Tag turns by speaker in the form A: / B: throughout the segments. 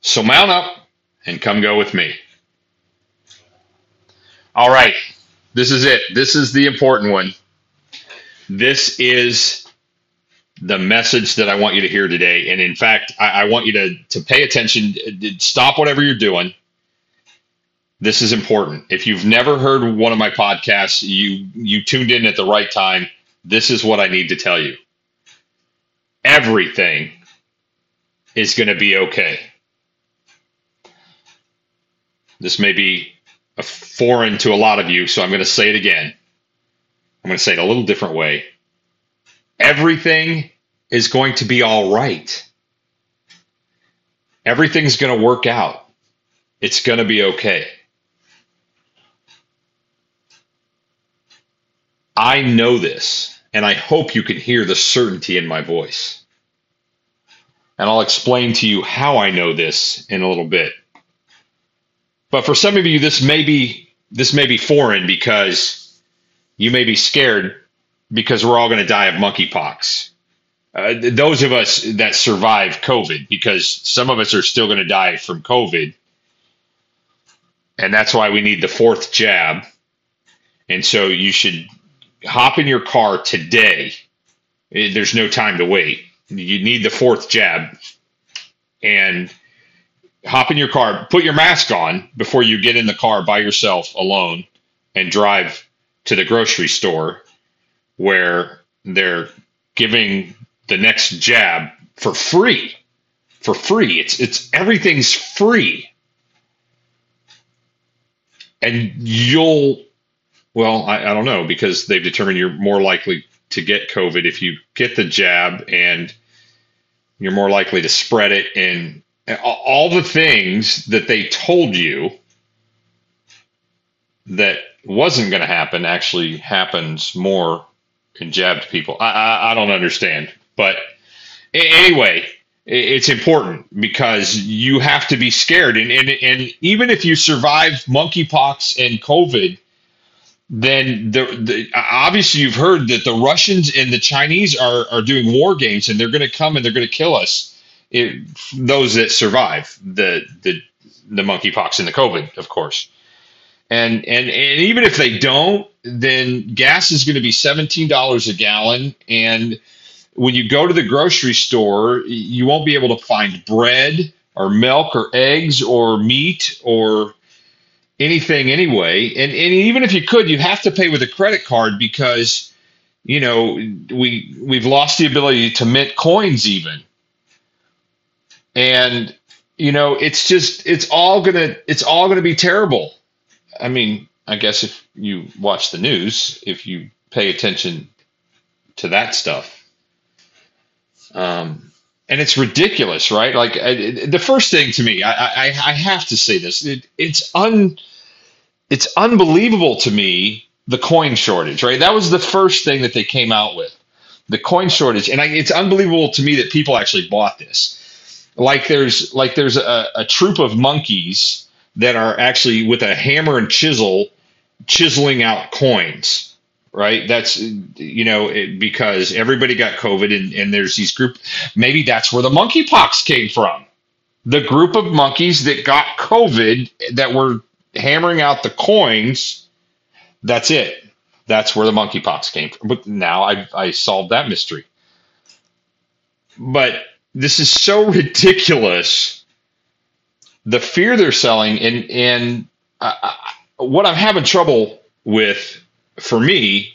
A: So mount up and come go with me. All right, this is it. This is the important one. This is the message that I want you to hear today. And in fact, I, I want you to, to pay attention, stop whatever you're doing. This is important. If you've never heard one of my podcasts, you you tuned in at the right time. This is what I need to tell you. Everything is going to be okay. This may be a foreign to a lot of you, so I'm going to say it again. I'm going to say it a little different way. Everything is going to be all right. Everything's going to work out. It's going to be okay. I know this, and I hope you can hear the certainty in my voice. And I'll explain to you how I know this in a little bit. But for some of you, this may be this may be foreign because you may be scared because we're all going to die of monkeypox. Uh, those of us that survive COVID, because some of us are still going to die from COVID, and that's why we need the fourth jab. And so you should hop in your car today. Eh, there's no time to wait. You need the fourth jab, and hop in your car, put your mask on before you get in the car by yourself alone and drive to the grocery store where they're giving the next jab for free. For free. It's it's everything's free. And you'll well, I, I don't know, because they've determined you're more likely to get COVID if you get the jab and you're more likely to spread it and all the things that they told you that wasn't going to happen actually happens more in jabbed people. I, I, I don't understand. But anyway, it's important because you have to be scared. And, and, and even if you survive monkeypox and COVID, then the, the, obviously you've heard that the Russians and the Chinese are, are doing war games and they're going to come and they're going to kill us it, those that survive the the the monkeypox and the COVID, of course. And, and and even if they don't, then gas is going to be seventeen dollars a gallon. And when you go to the grocery store, you won't be able to find bread or milk or eggs or meat or anything anyway. And and even if you could, you have to pay with a credit card because you know we we've lost the ability to mint coins even and you know it's just it's all gonna it's all gonna be terrible. I mean i guess if you watch the news if you pay attention to that stuff um and it's ridiculous right? Like I, the first thing to me i i, I have to say this it, it's un it's unbelievable to me the coin shortage right? That was the first thing that they came out with the coin shortage. And I, it's unbelievable to me that people actually bought this like there's like there's a, a troop of monkeys that are actually with a hammer and chisel chiseling out coins right? That's you know it, because everybody got covid and, and there's these group maybe that's where the monkeypox came from. The group of monkeys that got covid that were hammering out the coins that's it. That's where the monkeypox came from. But now i i solved that mystery. But this is so ridiculous. The fear they're selling, and and what I'm having trouble with for me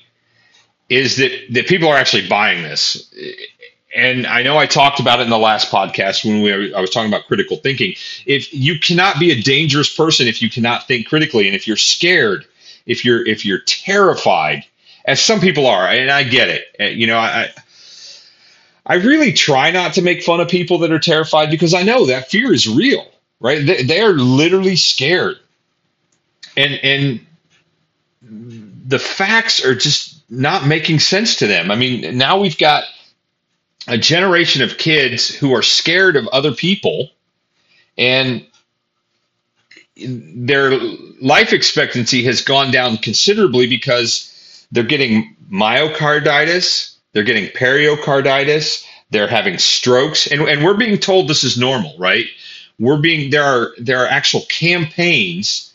A: is that that people are actually buying this. And I know I talked about it in the last podcast when we I was talking about critical thinking. If you cannot be a dangerous person if you cannot think critically, and if you're scared, if you're if you're terrified, as some people are, and I get it. Uh, you know, I I really try not to make fun of people that are terrified because I know that fear is real, right? They, they are literally scared. And and the facts are just not making sense to them. I mean, now we've got a generation of kids who are scared of other people and their life expectancy has gone down considerably because they're getting myocarditis, they're getting pericarditis, they're having strokes, and, and we're being told this is normal, right? We're being there are there are actual campaigns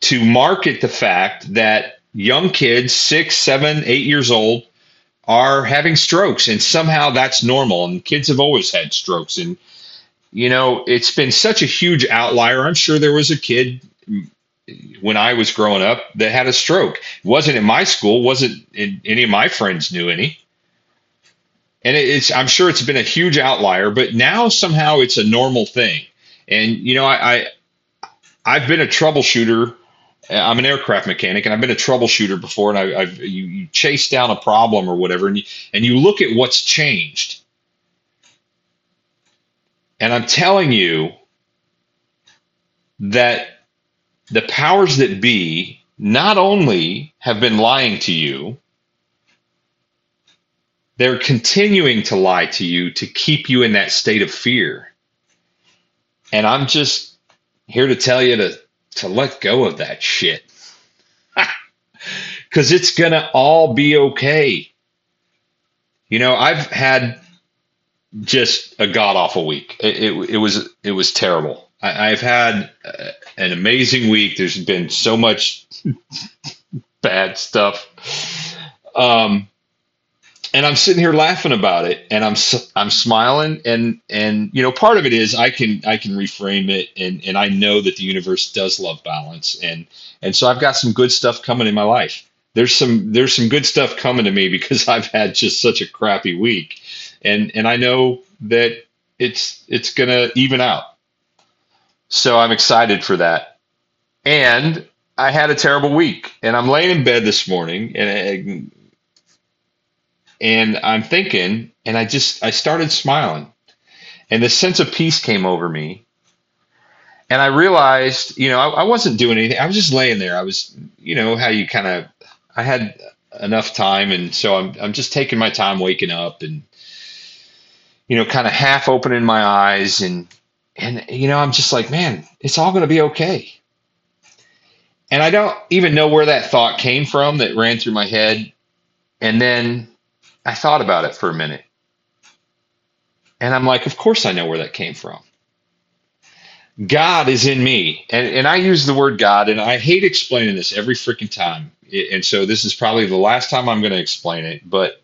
A: to market the fact that young kids, six, seven, eight years old, are having strokes, and somehow that's normal. And kids have always had strokes, and you know, it's been such a huge outlier. I'm sure there was a kid when I was growing up that had a stroke. It wasn't in my school, wasn't in, any of my friends knew any. And it's I'm sure it's been a huge outlier, but now somehow it's a normal thing. And you know, I, I I've been a troubleshooter. I'm an aircraft mechanic, and I've been a troubleshooter before. And I, have you, you chase down a problem or whatever, and you, and you look at what's changed and I'm telling you that the powers that be not only have been lying to you, they're continuing to lie to you to keep you in that state of fear. And I'm just here to tell you to, to let go of that shit. Because it's going to all be okay. You know, I've had just a god awful week. It, it, it, was it was terrible. I, have had uh, an amazing week. There's been so much bad stuff, um, and I'm sitting here laughing about it, and I'm I'm smiling, and and you know part of it is I can I can reframe it, and and I know that the universe does love balance, and and so I've got some good stuff coming in my life. There's some there's some good stuff coming to me because I've had just such a crappy week and and I know that it's it's gonna even out. So I'm excited for that. And I had a terrible week, and I'm laying in bed this morning, and and I'm thinking, and I just I started smiling, and this sense of peace came over me, and I realized, you know, I, I wasn't doing anything. I was just laying there. I was, you know, how you kind of, I had enough time, and so I'm I'm just taking my time waking up and you know, kind of half opening my eyes and and you know, I'm just like, man, it's all going to be okay. And I don't even know where that thought came from that ran through my head. And then I thought about it for a minute. And I'm like, of course I know where that came from. God is in me. And, and I use the word God, and I hate explaining this every freaking time. And so this is probably the last time I'm going to explain it, but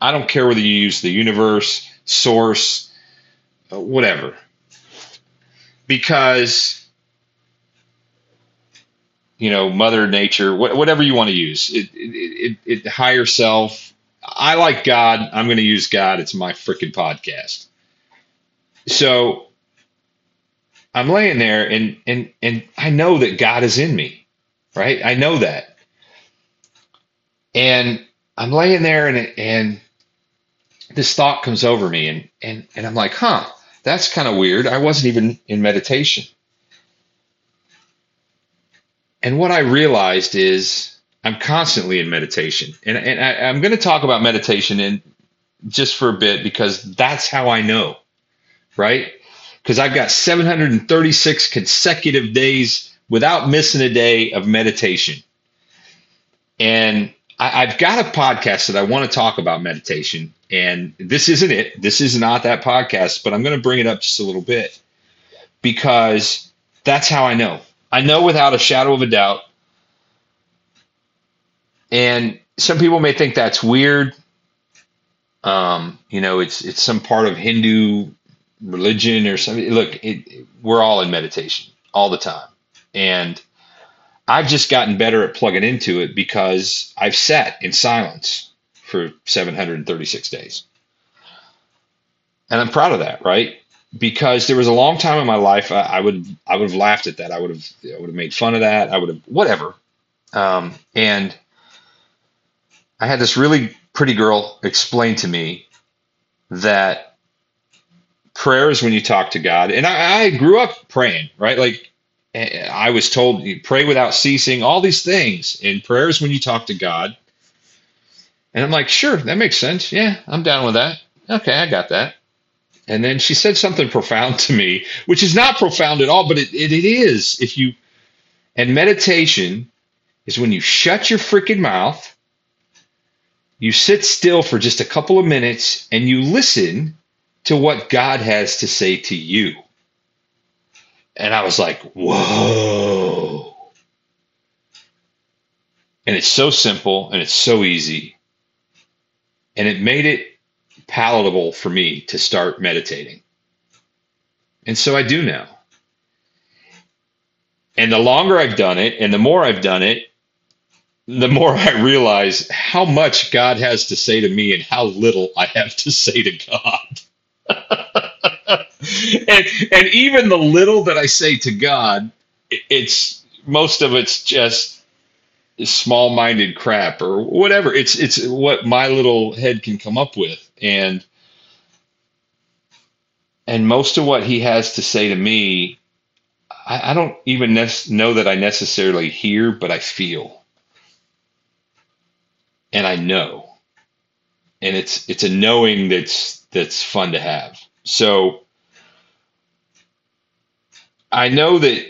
A: I don't care whether you use the universe, source, uh, whatever. Because you know, Mother Nature, whatever you want to use, it, it, it, it higher self. I like God. I'm going to use God. It's my freaking podcast. So I'm laying there, and and and I know that God is in me, right? I know that, and I'm laying there, and and this thought comes over me and and and I'm like, huh, that's kind of weird. I wasn't even in meditation. And what I realized is I'm constantly in meditation. And, and I, am going to talk about meditation in just for a bit because that's how I know, right? Because I've got 736 consecutive days without missing a day of meditation. And I, have got a podcast that I want to talk about meditation, and this isn't it. This is not that podcast, but I'm going to bring it up just a little bit because that's how I know. I know without a shadow of a doubt. And some people may think that's weird. Um, you know, it's it's some part of Hindu religion or something. Look, it, we're all in meditation all the time, and I've just gotten better at plugging into it because I've sat in silence for 736 days. And I'm proud of that, right? Because there was a long time in my life I, I would I would have laughed at that. I would have I would have made fun of that. I would have whatever. Um, and I had this really pretty girl explain to me that prayer is when you talk to God. And I, I grew up praying, right? Like eh, I was told, you pray without ceasing, all these things. And prayer is when you talk to God. And I'm like, sure, that makes sense. Yeah, I'm down with that. Okay, I got that. And then she said something profound to me, which is not profound at all, but it, it, it is. If you, and meditation is when you shut your freaking mouth, you sit still for just a couple of minutes, and you listen to what God has to say to you. And I was like, whoa. And it's so simple and it's so easy. And it made it palatable for me to start meditating. And so I do now. And the longer I've done it and the more I've done it, the more I realize how much God has to say to me and how little I have to say to God. and and even the little that I say to God, it's most of it's just small-minded crap or whatever. It's it's what my little head can come up with, and and most of what He has to say to me, I, I don't even know that I necessarily hear, but I feel, and I know, and it's it's a knowing that's that's fun to have. So I know that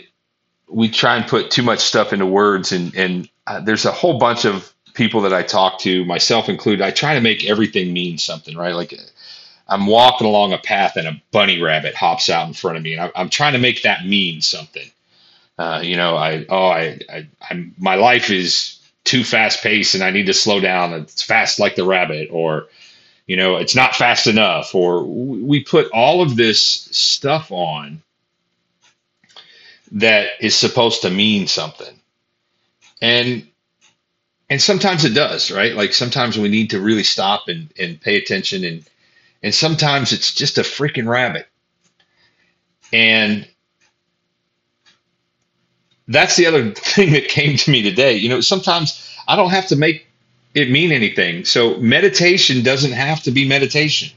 A: we try and put too much stuff into words, and and uh, there's a whole bunch of people that I talk to, myself included. I try to make everything mean something, right? Like I'm walking along a path and a bunny rabbit hops out in front of me, and I, I'm trying to make that mean something. Uh, you know, I oh I, I I'm my life is too fast paced and I need to slow down. It's fast like the rabbit, or you know, it's not fast enough, or we put all of this stuff on that is supposed to mean something. And and sometimes it does, right? Like sometimes we need to really stop and, and pay attention and and sometimes it's just a freaking rabbit. And that's the other thing that came to me today. You know, sometimes I don't have to make it mean anything. So meditation doesn't have to be meditation,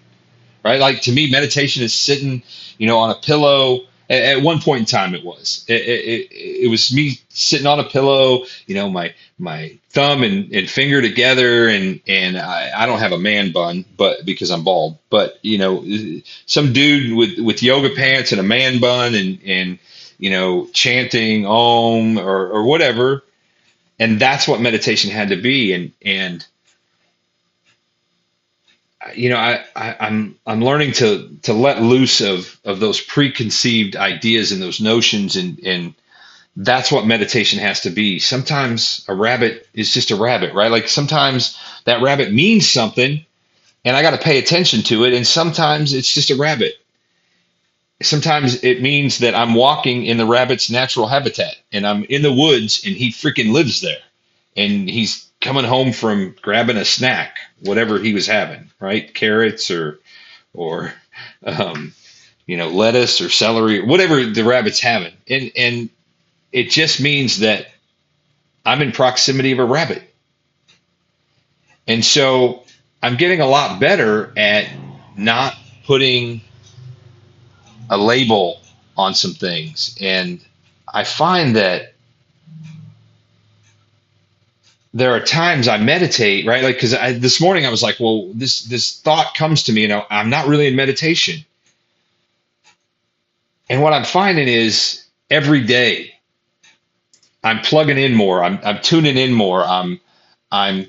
A: right? Like to me, meditation is sitting, you know, on a pillow. At, one point in time, it was. It, it, it, was me sitting on a pillow, you know, my my thumb and, and finger together, and and I, I don't have a man bun, but because I'm bald, but you know, some dude with with yoga pants and a man bun, and and you know, chanting om or or whatever. And that's what meditation had to be. And and you know I, I i'm i'm learning to to let loose of of those preconceived ideas and those notions. And and that's what meditation has to be. Sometimes a rabbit is just a rabbit right? Like sometimes that rabbit means something and i got to pay attention to it. And sometimes it's just a rabbit sometimes it means that I'm walking in the rabbit's natural habitat and I'm in the woods and he freaking lives there. And he's coming home from grabbing a snack, whatever he was having, right? Carrots or, or, um, you know, lettuce or celery, whatever the rabbit's having. And, and it just means that I'm in proximity of a rabbit. And so I'm getting a lot better at not putting a label on some things. And I find that there are times I meditate, right? Like, cause this morning I was like, well, this, this thought comes to me, you know, I'm not really in meditation. And what I'm finding is every day I'm plugging in more. I'm, I'm tuning in more. I'm, I'm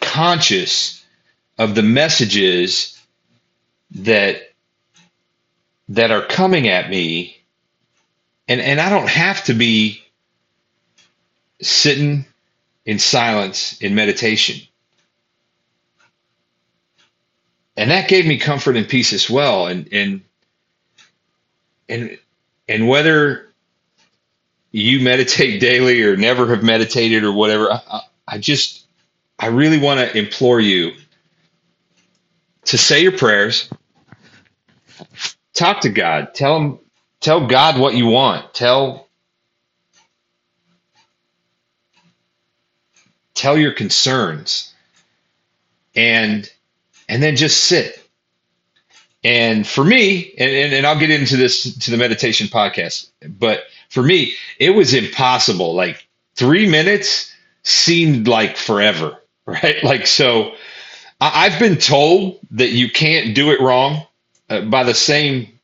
A: conscious of the messages that that are coming at me. And and I don't have to be sitting in silence in meditation. And that gave me comfort and peace as well. And and and and whether you meditate daily or never have meditated or whatever I, I just I really want to implore you to say your prayers talk to God. Tell him, tell God what you want. Tell, tell your concerns, and and then just sit And for me, and, and, and I'll get into this to the meditation podcast, but for me, it was impossible. Like three minutes seemed like forever, right? Like, so I, I've been told that you can't do it wrong uh, by the same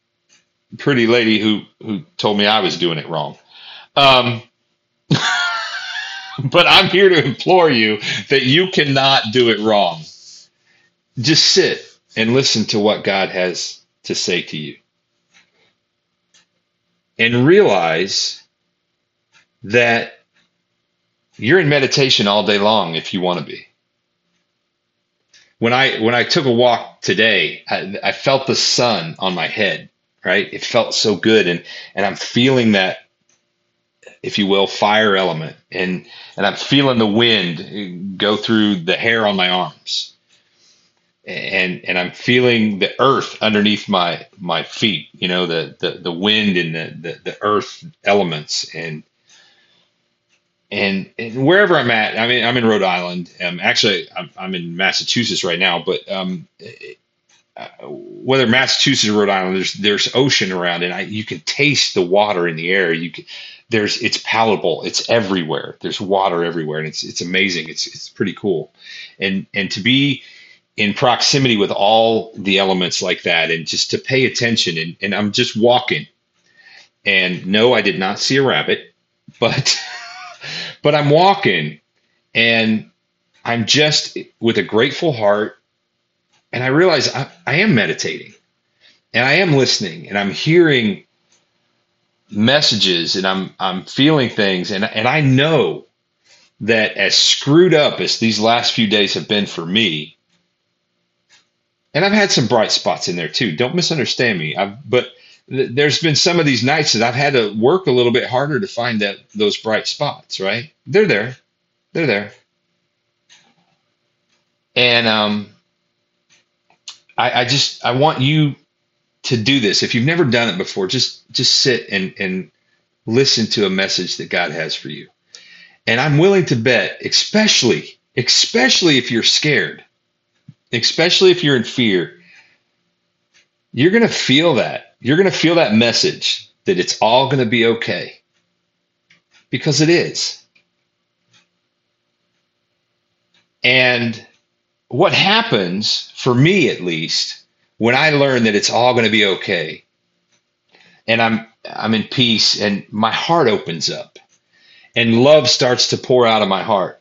A: pretty lady who, who told me I was doing it wrong. Um, but I'm here to implore you that you cannot do it wrong. Just sit and listen to what God has to say to you. And realize that you're in meditation all day long if you want to be. When I when I took a walk today, I, I felt the sun on my head, right? It felt so good and and I'm feeling that if you will, fire element and and I'm feeling the wind go through the hair on my arms and and I'm feeling the earth underneath my my feet. You know, the the, the wind and the, the, the earth elements and, and and wherever I'm at. I mean, I'm in Rhode Island. Um, actually, I'm I'm in Massachusetts right now. But um, uh, whether Massachusetts or Rhode Island, there's there's ocean around, and I you can taste the water in the air. You can there's it's palatable. It's everywhere. There's water everywhere, and it's it's amazing. It's it's pretty cool, and and to be in proximity with all the elements like that and just to pay attention and, and i'm just walking and no i did not see a rabbit but but i'm walking and i'm just with a grateful heart and i realize I, I am meditating and i am listening and i'm hearing messages and i'm i'm feeling things and and i know that as screwed up as these last few days have been for me and I've had some bright spots in there too. Don't misunderstand me. I've, but th- there's been some of these nights that I've had to work a little bit harder to find that those bright spots. Right? They're there. They're there. And um, I, I just I want you to do this. If you've never done it before, just just sit and and listen to a message that God has for you. And I'm willing to bet, especially especially if you're scared especially if you're in fear, you're going to feel that. You're going to feel that message that it's all going to be okay. Because it is. And what happens, for me at least, when I learn that it's all going to be okay and I'm I'm in peace and my heart opens up and love starts to pour out of my heart.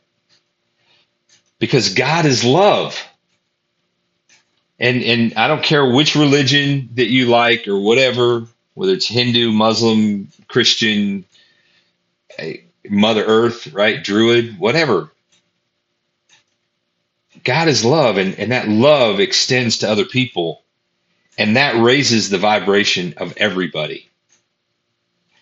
A: Because God is love and and I don't care which religion that you like or whatever, whether it's Hindu, Muslim, Christian, eh, Mother Earth, right, Druid, whatever. God is love, and, and that love extends to other people, and that raises the vibration of everybody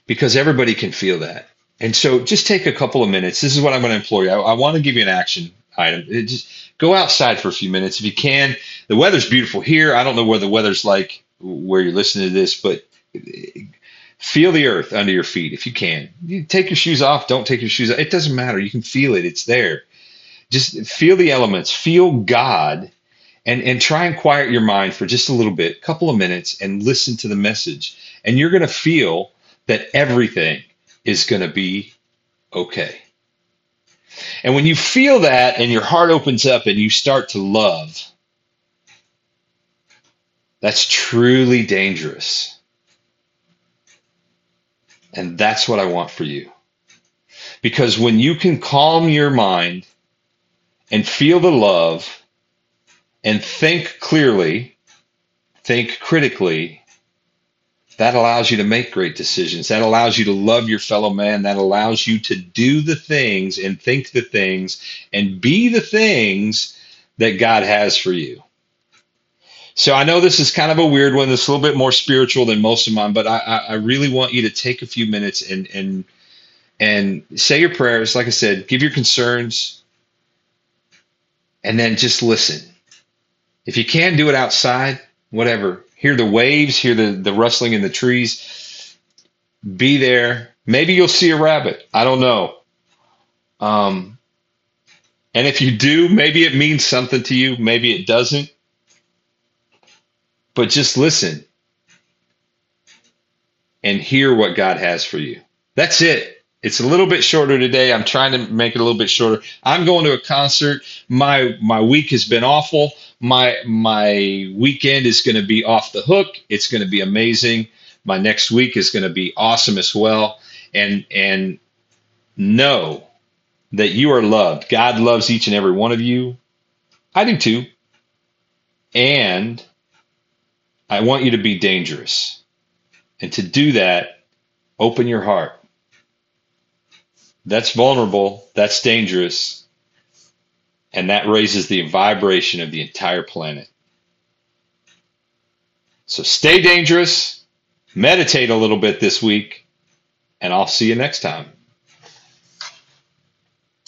A: because everybody can feel that. And so just take a couple of minutes. This is what I'm going to implore you. I, I want to give you an action item. It just go outside for a few minutes if you can. The weather's beautiful here. I don't know where the weather's like where you're listening to this, but feel the earth under your feet if you can. You take your shoes off, don't take your shoes off. It doesn't matter. You can feel it. It's there. Just feel the elements, feel God, and, and try and quiet your mind for just a little bit, couple of minutes, and listen to the message. And you're going to feel that everything is going to be okay. And when you feel that and your heart opens up and you start to love, that's truly dangerous. And that's what I want for you. Because when you can calm your mind and feel the love and think clearly, think critically, that allows you to make great decisions. That allows you to love your fellow man. That allows you to do the things and think the things and be the things that God has for you. So I know this is kind of a weird one. It's a little bit more spiritual than most of mine, but I, I really want you to take a few minutes and and and say your prayers. Like I said, give your concerns, and then just listen. If you can do it outside, whatever hear the waves, hear the, the rustling in the trees. Be there. Maybe you'll see a rabbit. I don't know. Um, and if you do, maybe it means something to you. Maybe it doesn't. But just listen and hear what God has for you. That's it. It's a little bit shorter today. I'm trying to make it a little bit shorter. I'm going to a concert. My my week has been awful. My my weekend is going to be off the hook. It's going to be amazing. My next week is going to be awesome as well. And and know that you are loved. God loves each and every one of you. I do too. And I want you to be dangerous. And to do that, open your heart. That's vulnerable, that's dangerous, and that raises the vibration of the entire planet. So stay dangerous, meditate a little bit this week, and I'll see you next time.